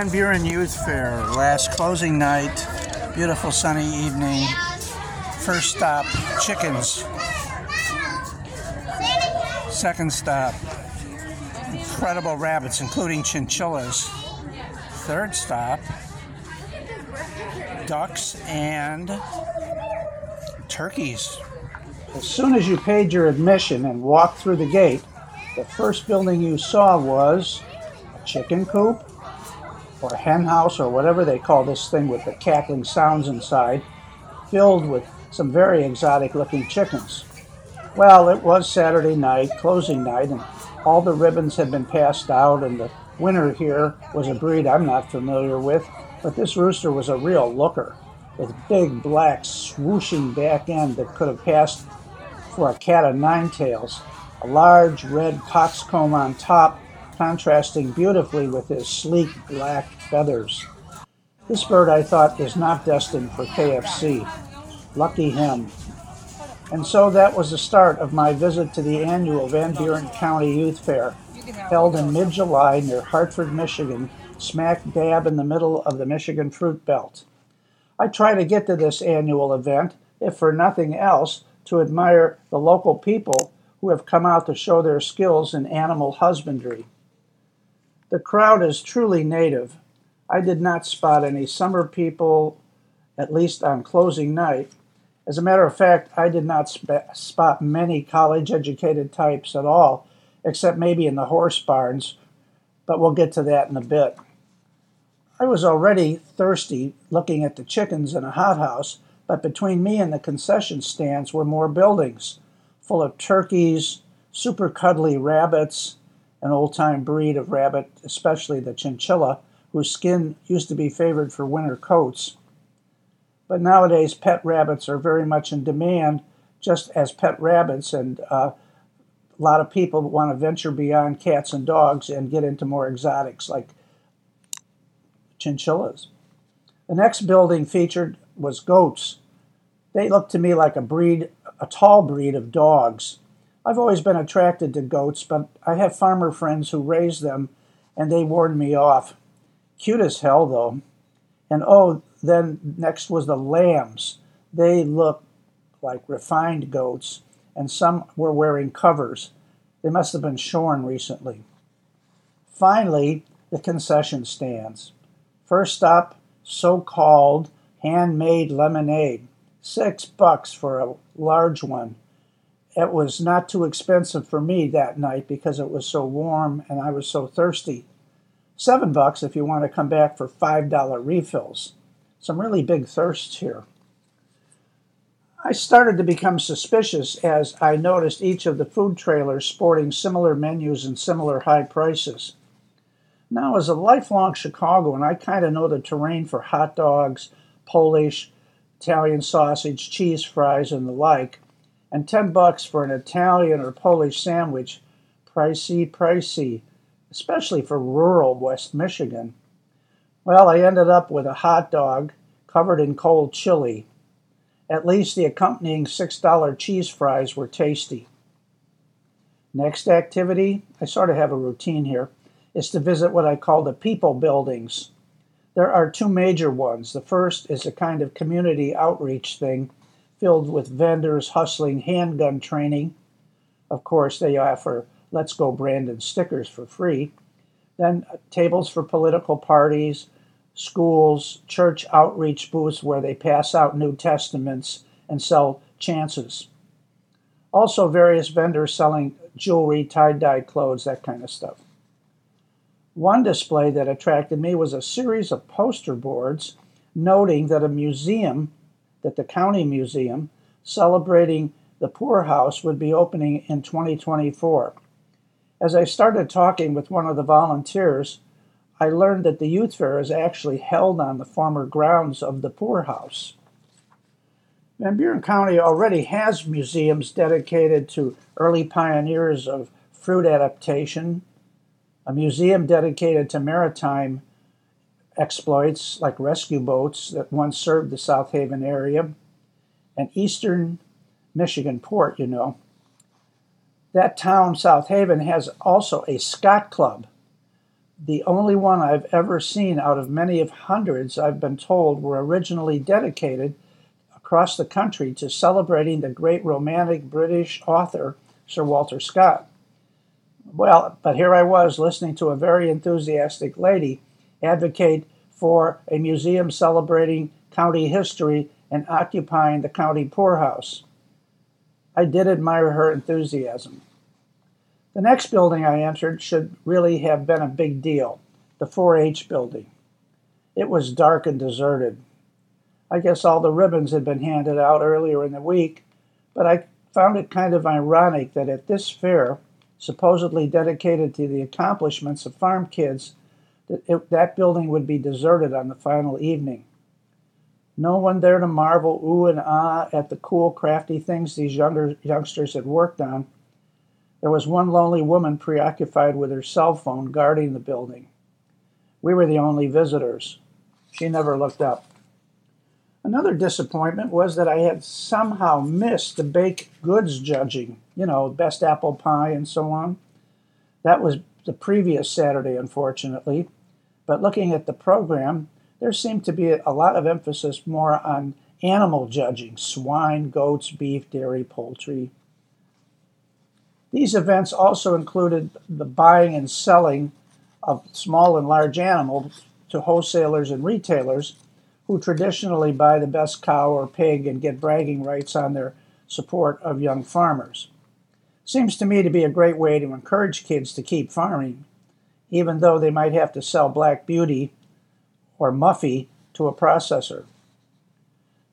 Van Buren Youth Fair, last closing night, beautiful sunny evening. First stop, chickens. Second stop, incredible rabbits, including chinchillas. Third stop, ducks and turkeys. As soon as you paid your admission and walked through the gate, the first building you saw was a chicken coop or hen house or whatever they call this thing with the cackling sounds inside, filled with some very exotic looking chickens. Well, it was Saturday night, closing night, and all the ribbons had been passed out, and the winner here was a breed I'm not familiar with, but this rooster was a real looker with big black swooshing back end that could have passed for a cat of nine tails, a large red coxcomb on top contrasting beautifully with his sleek black feathers. This bird I thought is not destined for KFC. Lucky him. And so that was the start of my visit to the annual Van Buren County Youth Fair, held in mid July near Hartford, Michigan, smack dab in the middle of the Michigan Fruit Belt. I try to get to this annual event, if for nothing else, to admire the local people who have come out to show their skills in animal husbandry. The crowd is truly native. I did not spot any summer people, at least on closing night. As a matter of fact, I did not sp- spot many college educated types at all, except maybe in the horse barns, but we'll get to that in a bit. I was already thirsty looking at the chickens in a hothouse, but between me and the concession stands were more buildings, full of turkeys, super cuddly rabbits, an old time breed of rabbit, especially the chinchilla, whose skin used to be favored for winter coats. But nowadays, pet rabbits are very much in demand, just as pet rabbits, and uh, a lot of people want to venture beyond cats and dogs and get into more exotics like chinchillas. The next building featured was goats. They looked to me like a breed, a tall breed of dogs. I've always been attracted to goats, but I have farmer friends who raise them, and they warned me off. Cute as hell, though. And oh, then next was the lambs. They look like refined goats, and some were wearing covers. They must have been shorn recently. Finally, the concession stands. First stop, so called handmade lemonade. Six bucks for a large one it was not too expensive for me that night because it was so warm and I was so thirsty. Seven bucks if you want to come back for five dollar refills. Some really big thirsts here. I started to become suspicious as I noticed each of the food trailers sporting similar menus and similar high prices. Now, as a lifelong Chicagoan, I kind of know the terrain for hot dogs, Polish, Italian sausage, cheese fries, and the like and 10 bucks for an Italian or Polish sandwich, pricey, pricey, especially for rural West Michigan. Well, I ended up with a hot dog covered in cold chili. At least the accompanying $6 cheese fries were tasty. Next activity, I sort of have a routine here, is to visit what I call the people buildings. There are two major ones. The first is a kind of community outreach thing filled with vendors hustling handgun training. Of course, they offer Let's Go Brandon stickers for free. Then uh, tables for political parties, schools, church outreach booths where they pass out New Testaments and sell chances. Also, various vendors selling jewelry, tie dye clothes, that kind of stuff. One display that attracted me was a series of poster boards noting that a museum that the county museum celebrating the poorhouse would be opening in 2024. As I started talking with one of the volunteers, I learned that the youth fair is actually held on the former grounds of the poorhouse. Van Buren County already has museums dedicated to early pioneers of fruit adaptation, a museum dedicated to maritime exploits like rescue boats that once served the South Haven area, and eastern Michigan port, you know. That town, South Haven, has also a Scott Club. the only one I've ever seen out of many of hundreds I've been told were originally dedicated across the country to celebrating the great romantic British author Sir Walter Scott. Well, but here I was listening to a very enthusiastic lady advocate for a museum celebrating county history and occupying the county poorhouse. I did admire her enthusiasm. The next building I entered should really have been a big deal the 4 H building. It was dark and deserted. I guess all the ribbons had been handed out earlier in the week, but I found it kind of ironic that at this fair, supposedly dedicated to the accomplishments of farm kids, that, it, that building would be deserted on the final evening. No one there to marvel ooh and ah at the cool, crafty things these younger youngsters had worked on there was one lonely woman preoccupied with her cell phone guarding the building. We were the only visitors. She never looked up. Another disappointment was that I had somehow missed the baked goods judging, you know, best apple pie and so on. That was the previous Saturday, unfortunately. But looking at the program, there seemed to be a lot of emphasis more on animal judging swine, goats, beef, dairy, poultry, these events also included the buying and selling of small and large animals to wholesalers and retailers who traditionally buy the best cow or pig and get bragging rights on their support of young farmers. Seems to me to be a great way to encourage kids to keep farming, even though they might have to sell Black Beauty or Muffy to a processor.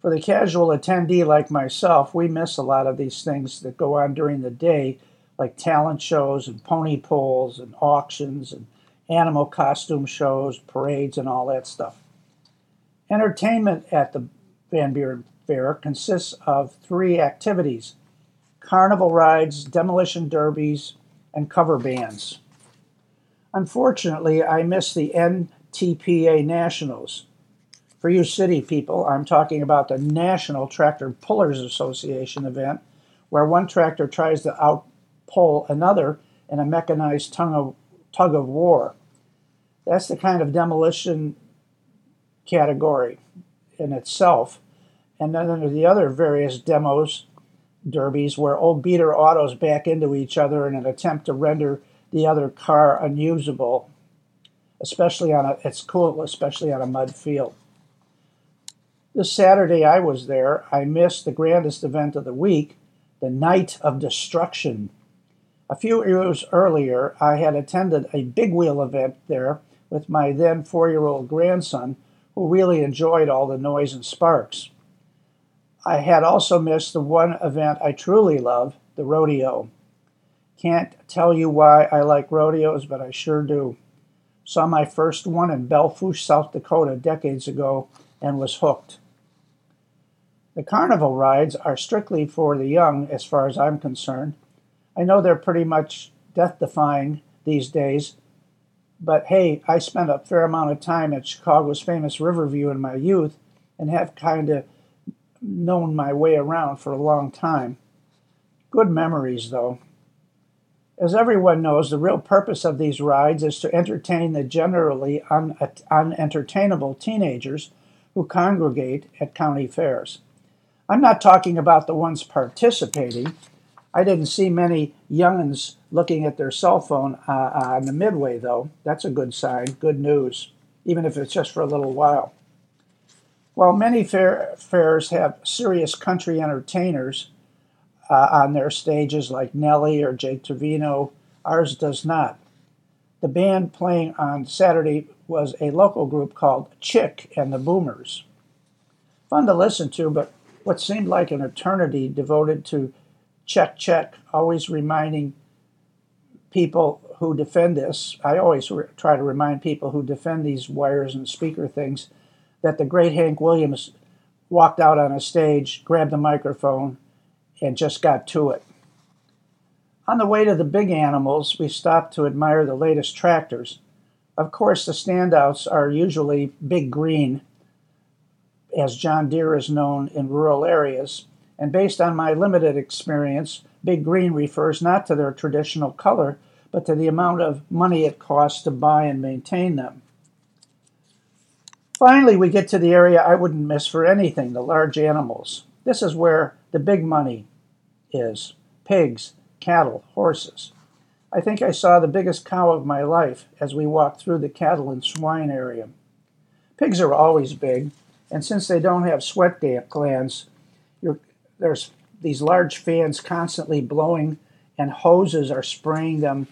For the casual attendee like myself, we miss a lot of these things that go on during the day like talent shows and pony pulls and auctions and animal costume shows, parades, and all that stuff. Entertainment at the Van Buren Fair consists of three activities carnival rides, demolition derbies, and cover bands. Unfortunately, I missed the NTPA Nationals. For you city people, I'm talking about the National Tractor Pullers Association event, where one tractor tries to out pull another in a mechanized tug of, tug of war. That's the kind of demolition category in itself. And then under the other various demos, derbies, where old beater autos back into each other in an attempt to render the other car unusable, especially on a, it's cool, especially on a mud field. This Saturday I was there. I missed the grandest event of the week, the Night of Destruction a few years earlier, I had attended a big wheel event there with my then four year old grandson, who really enjoyed all the noise and sparks. I had also missed the one event I truly love, the rodeo. Can't tell you why I like rodeos, but I sure do. Saw my first one in Belle Fourche, South Dakota, decades ago, and was hooked. The carnival rides are strictly for the young, as far as I'm concerned. I know they're pretty much death defying these days, but hey, I spent a fair amount of time at Chicago's famous Riverview in my youth and have kind of known my way around for a long time. Good memories, though. As everyone knows, the real purpose of these rides is to entertain the generally un- unentertainable teenagers who congregate at county fairs. I'm not talking about the ones participating, I didn't see many young'uns looking at their cell phone uh, uh, on the midway, though. That's a good sign, good news, even if it's just for a little while. While many fair, fairs have serious country entertainers uh, on their stages, like Nelly or Jake Trevino, ours does not. The band playing on Saturday was a local group called Chick and the Boomers. Fun to listen to, but what seemed like an eternity devoted to check, check, always reminding people who defend this. I always re- try to remind people who defend these wires and speaker things that the great Hank Williams walked out on a stage, grabbed the microphone, and just got to it. On the way to the big animals, we stopped to admire the latest tractors. Of course, the standouts are usually Big Green, as John Deere is known in rural areas, and based on my limited experience, Big Green refers not to their traditional color, but to the amount of money it costs to buy and maintain them. Finally, we get to the area I wouldn't miss for anything the large animals. This is where the big money is pigs, cattle, horses. I think I saw the biggest cow of my life as we walked through the cattle and swine area. Pigs are always big, and since they don't have sweat glands, there's these large fans constantly blowing, and hoses are spraying them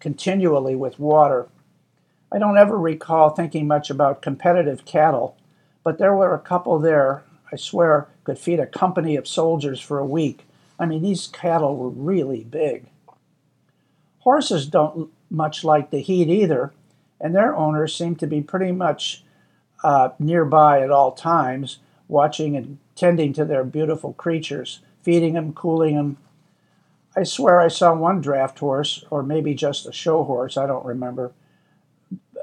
continually with water. I don't ever recall thinking much about competitive cattle, but there were a couple there, I swear, could feed a company of soldiers for a week. I mean, these cattle were really big. Horses don't much like the heat either, and their owners seem to be pretty much uh, nearby at all times, watching and tending to their beautiful creatures, feeding them, cooling them. I swear I saw one draft horse, or maybe just a show horse, I don't remember.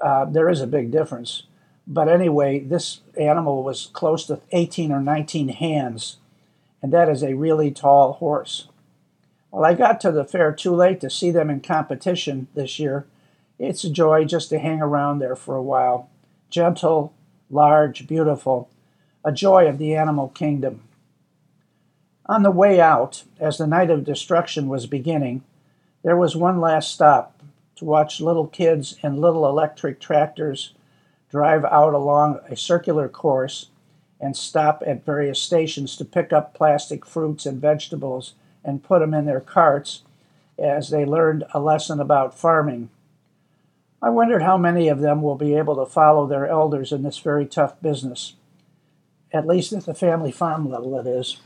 Uh, there is a big difference. But anyway, this animal was close to 18 or 19 hands, and that is a really tall horse. Well, I got to the fair too late to see them in competition this year. It's a joy just to hang around there for a while. Gentle, large, beautiful, a joy of the animal kingdom. On the way out, as the night of destruction was beginning, there was one last stop to watch little kids in little electric tractors drive out along a circular course and stop at various stations to pick up plastic fruits and vegetables and put them in their carts as they learned a lesson about farming I wondered how many of them will be able to follow their elders in this very tough business, at least at the family farm level, it is.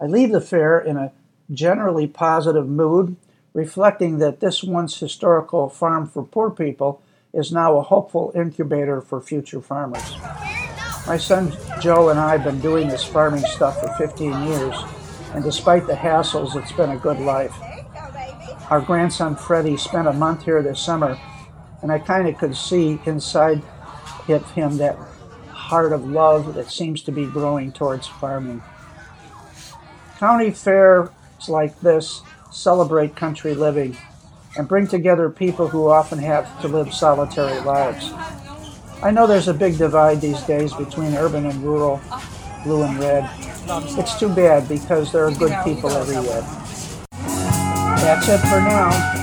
I leave the fair in a generally positive mood, reflecting that this once historical farm for poor people is now a hopeful incubator for future farmers. My son Joe and I have been doing this farming stuff for 15 years, and despite the hassles, it's been a good life. Our grandson Freddie spent a month here this summer, and I kind of could see inside of him that heart of love that seems to be growing towards farming. County fairs like this celebrate country living and bring together people who often have to live solitary lives. I know there's a big divide these days between urban and rural, blue and red. It's too bad because there are good people everywhere. That's it for now.